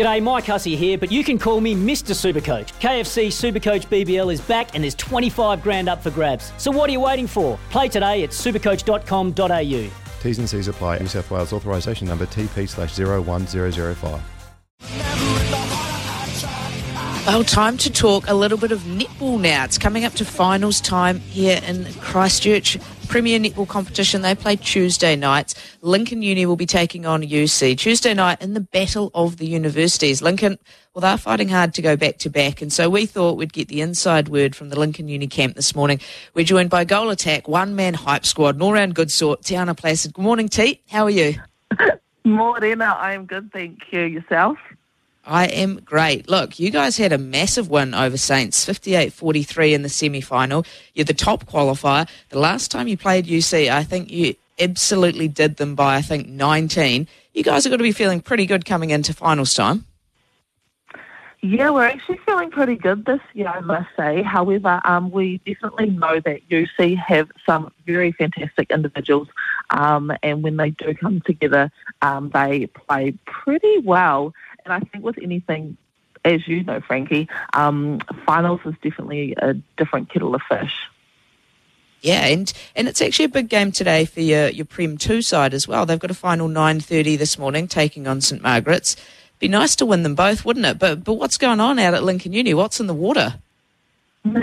G'day, Mike Hussey here, but you can call me Mr. Supercoach. KFC Supercoach BBL is back and there's 25 grand up for grabs. So what are you waiting for? Play today at supercoach.com.au. T's and C's apply. New South Wales authorisation number TP slash 01005. Well, time to talk a little bit of netball now. It's coming up to finals time here in Christchurch. Premier Netball competition. They play Tuesday nights. Lincoln Uni will be taking on UC Tuesday night in the Battle of the Universities. Lincoln, well, they're fighting hard to go back to back, and so we thought we'd get the inside word from the Lincoln Uni camp this morning. We're joined by Goal Attack, one man hype squad, an all round good sort, Tiana Placid. Good morning, T. How are you? Morning, I am good, thank you. Yourself? I am great. Look, you guys had a massive win over Saints, 58-43 in the semi-final. You're the top qualifier. The last time you played UC, I think you absolutely did them by, I think, 19. You guys are going to be feeling pretty good coming into finals time. Yeah, we're actually feeling pretty good this year, I must say. However, um, we definitely know that UC have some very fantastic individuals, um, and when they do come together, um, they play pretty well. And I think with anything, as you know, Frankie, um, finals is definitely a different kettle of fish. Yeah, and, and it's actually a big game today for your, your Prem 2 side as well. They've got a final 9.30 this morning taking on St Margaret's. Be nice to win them both, wouldn't it? But but what's going on out at Lincoln Uni? What's in the water?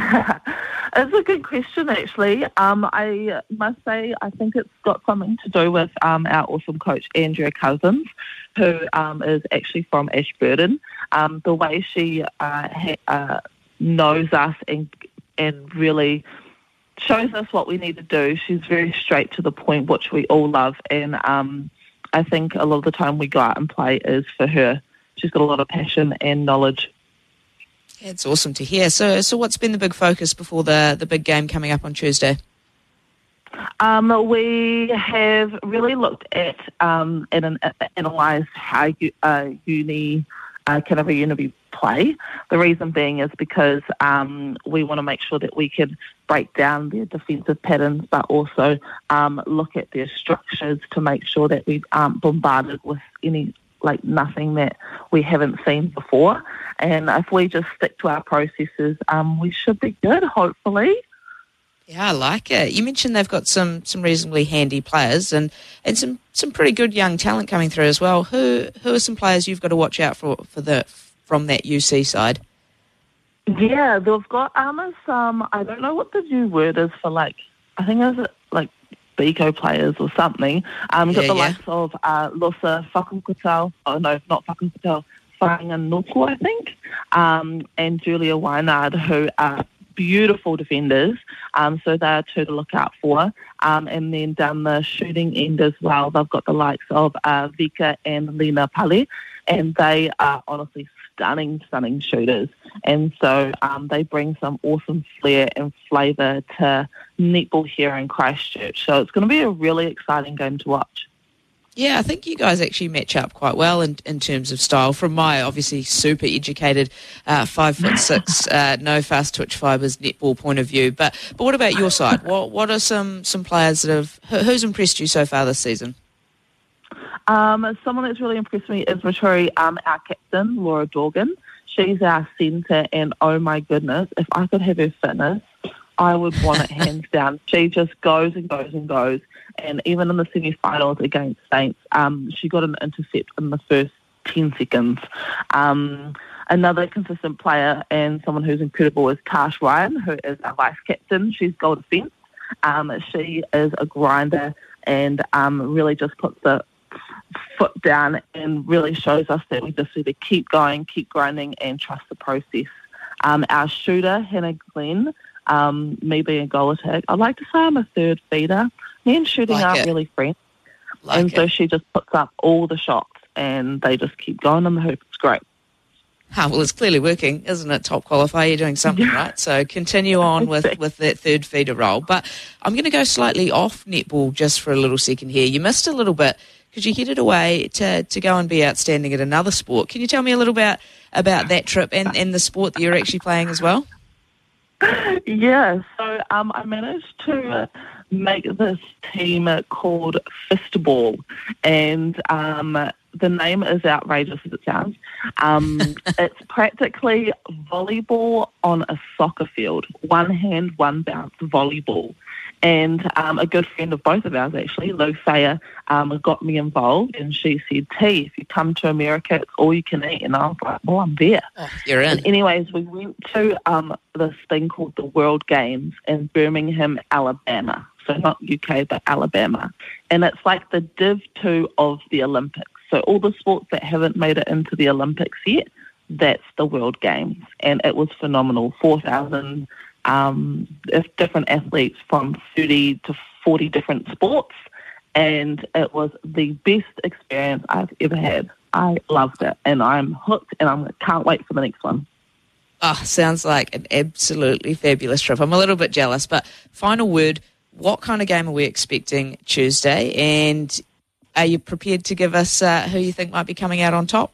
it's a good question, actually. Um, I must say, I think it's got something to do with um, our awesome coach, Andrea Cousins, who um, is actually from Ashburton. Um, the way she uh, ha- uh, knows us and and really shows us what we need to do. She's very straight to the point, which we all love. And um, I think a lot of the time we go out and play is for her she's got a lot of passion and knowledge. It's awesome to hear. So, so what's been the big focus before the the big game coming up on Tuesday? Um, we have really looked at um, and uh, analysed how uh, uni uh, can have a uni play. The reason being is because um, we want to make sure that we can break down their defensive patterns, but also um, look at their structures to make sure that we aren't bombarded with any like nothing that we haven't seen before. And if we just stick to our processes, um, we should be good, hopefully. Yeah, I like it. You mentioned they've got some some reasonably handy players and, and some, some pretty good young talent coming through as well. Who who are some players you've got to watch out for for the from that UC side? Yeah, they've got um some I don't know what the new word is for like I think it's like Biko players or something. Um, got yeah, the yeah. likes of uh, Losa oh no, not Whakakotal, Whanganoko, I think, um, and Julia Wynard, who are beautiful defenders. Um, so they are two to look out for. Um, and then down the shooting end as well, they've got the likes of uh, Vika and Lena Pali, and they are honestly stunning, stunning shooters. And so um, they bring some awesome flair and flavour to netball here in Christchurch. So it's going to be a really exciting game to watch. Yeah, I think you guys actually match up quite well in, in terms of style. From my obviously super educated uh, five foot six, uh, no fast twitch fibres netball point of view. But but what about your side? What what are some some players that have who's impressed you so far this season? Um, someone that's really impressed me is Maturi, um, our captain, Laura Dorgan. She's our centre, and oh my goodness, if I could have her fitness, I would want it hands down. She just goes and goes and goes. And even in the semi-finals against Saints, um, she got an intercept in the first 10 seconds. Um, another consistent player and someone who's incredible is Tash Ryan, who is our vice captain. She's goal defence. Um, she is a grinder and um, really just puts the foot down and really shows us that we just need to keep going, keep grinding, and trust the process. Um, our shooter, Hannah Glenn, um, me being a goal attack, I'd like to say I'm a third feeder. Me and shooting like aren't it. really friends. Like and it. so she just puts up all the shots and they just keep going on the hoop. It's great. Ah, well, it's clearly working, isn't it? Top qualifier, you're doing something right. So continue on with, with that third feeder role. But I'm going to go slightly off netball just for a little second here. You missed a little bit because you headed away to, to go and be outstanding at another sport. Can you tell me a little about about that trip and, and the sport that you're actually playing as well? Yeah, so um, I managed to make this team called Fistball, and um, the name is outrageous as it sounds. Um, it's practically volleyball on a soccer field, one hand, one bounce volleyball. And um, a good friend of both of ours, actually, Lou Sayer, um, got me involved. And she said, T, if you come to America, it's all you can eat. And I was like, well, I'm there. Oh, you're in. And anyways, we went to um, this thing called the World Games in Birmingham, Alabama. So not UK, but Alabama. And it's like the Div 2 of the Olympics. So all the sports that haven't made it into the Olympics yet, that's the World Games. And it was phenomenal. 4,000 um, different athletes from 30 to 40 different sports. And it was the best experience I've ever had. I loved it. And I'm hooked and I can't wait for the next one. Oh, sounds like an absolutely fabulous trip. I'm a little bit jealous, but final word what kind of game are we expecting Tuesday? And are you prepared to give us uh, who you think might be coming out on top?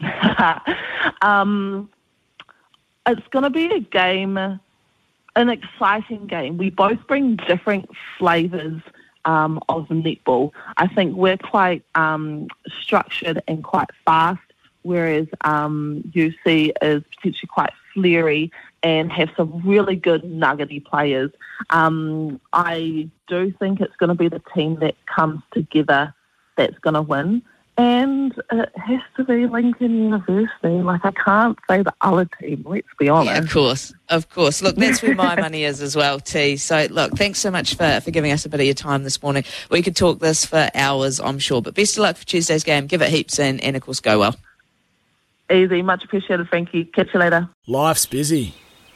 um, it's going to be a game, an exciting game. We both bring different flavours um, of netball. I think we're quite um, structured and quite fast, whereas um, UC is potentially quite flary and have some really good nuggety players. Um, I do think it's going to be the team that comes together that's going to win. And it has to be Lincoln University. Like, I can't say the other team, let's be honest. Yeah, of course, of course. Look, that's where my money is as well, T. So, look, thanks so much for, for giving us a bit of your time this morning. We could talk this for hours, I'm sure. But best of luck for Tuesday's game. Give it heaps and, and of course, go well. Easy. Much appreciated, Frankie. Catch you later. Life's busy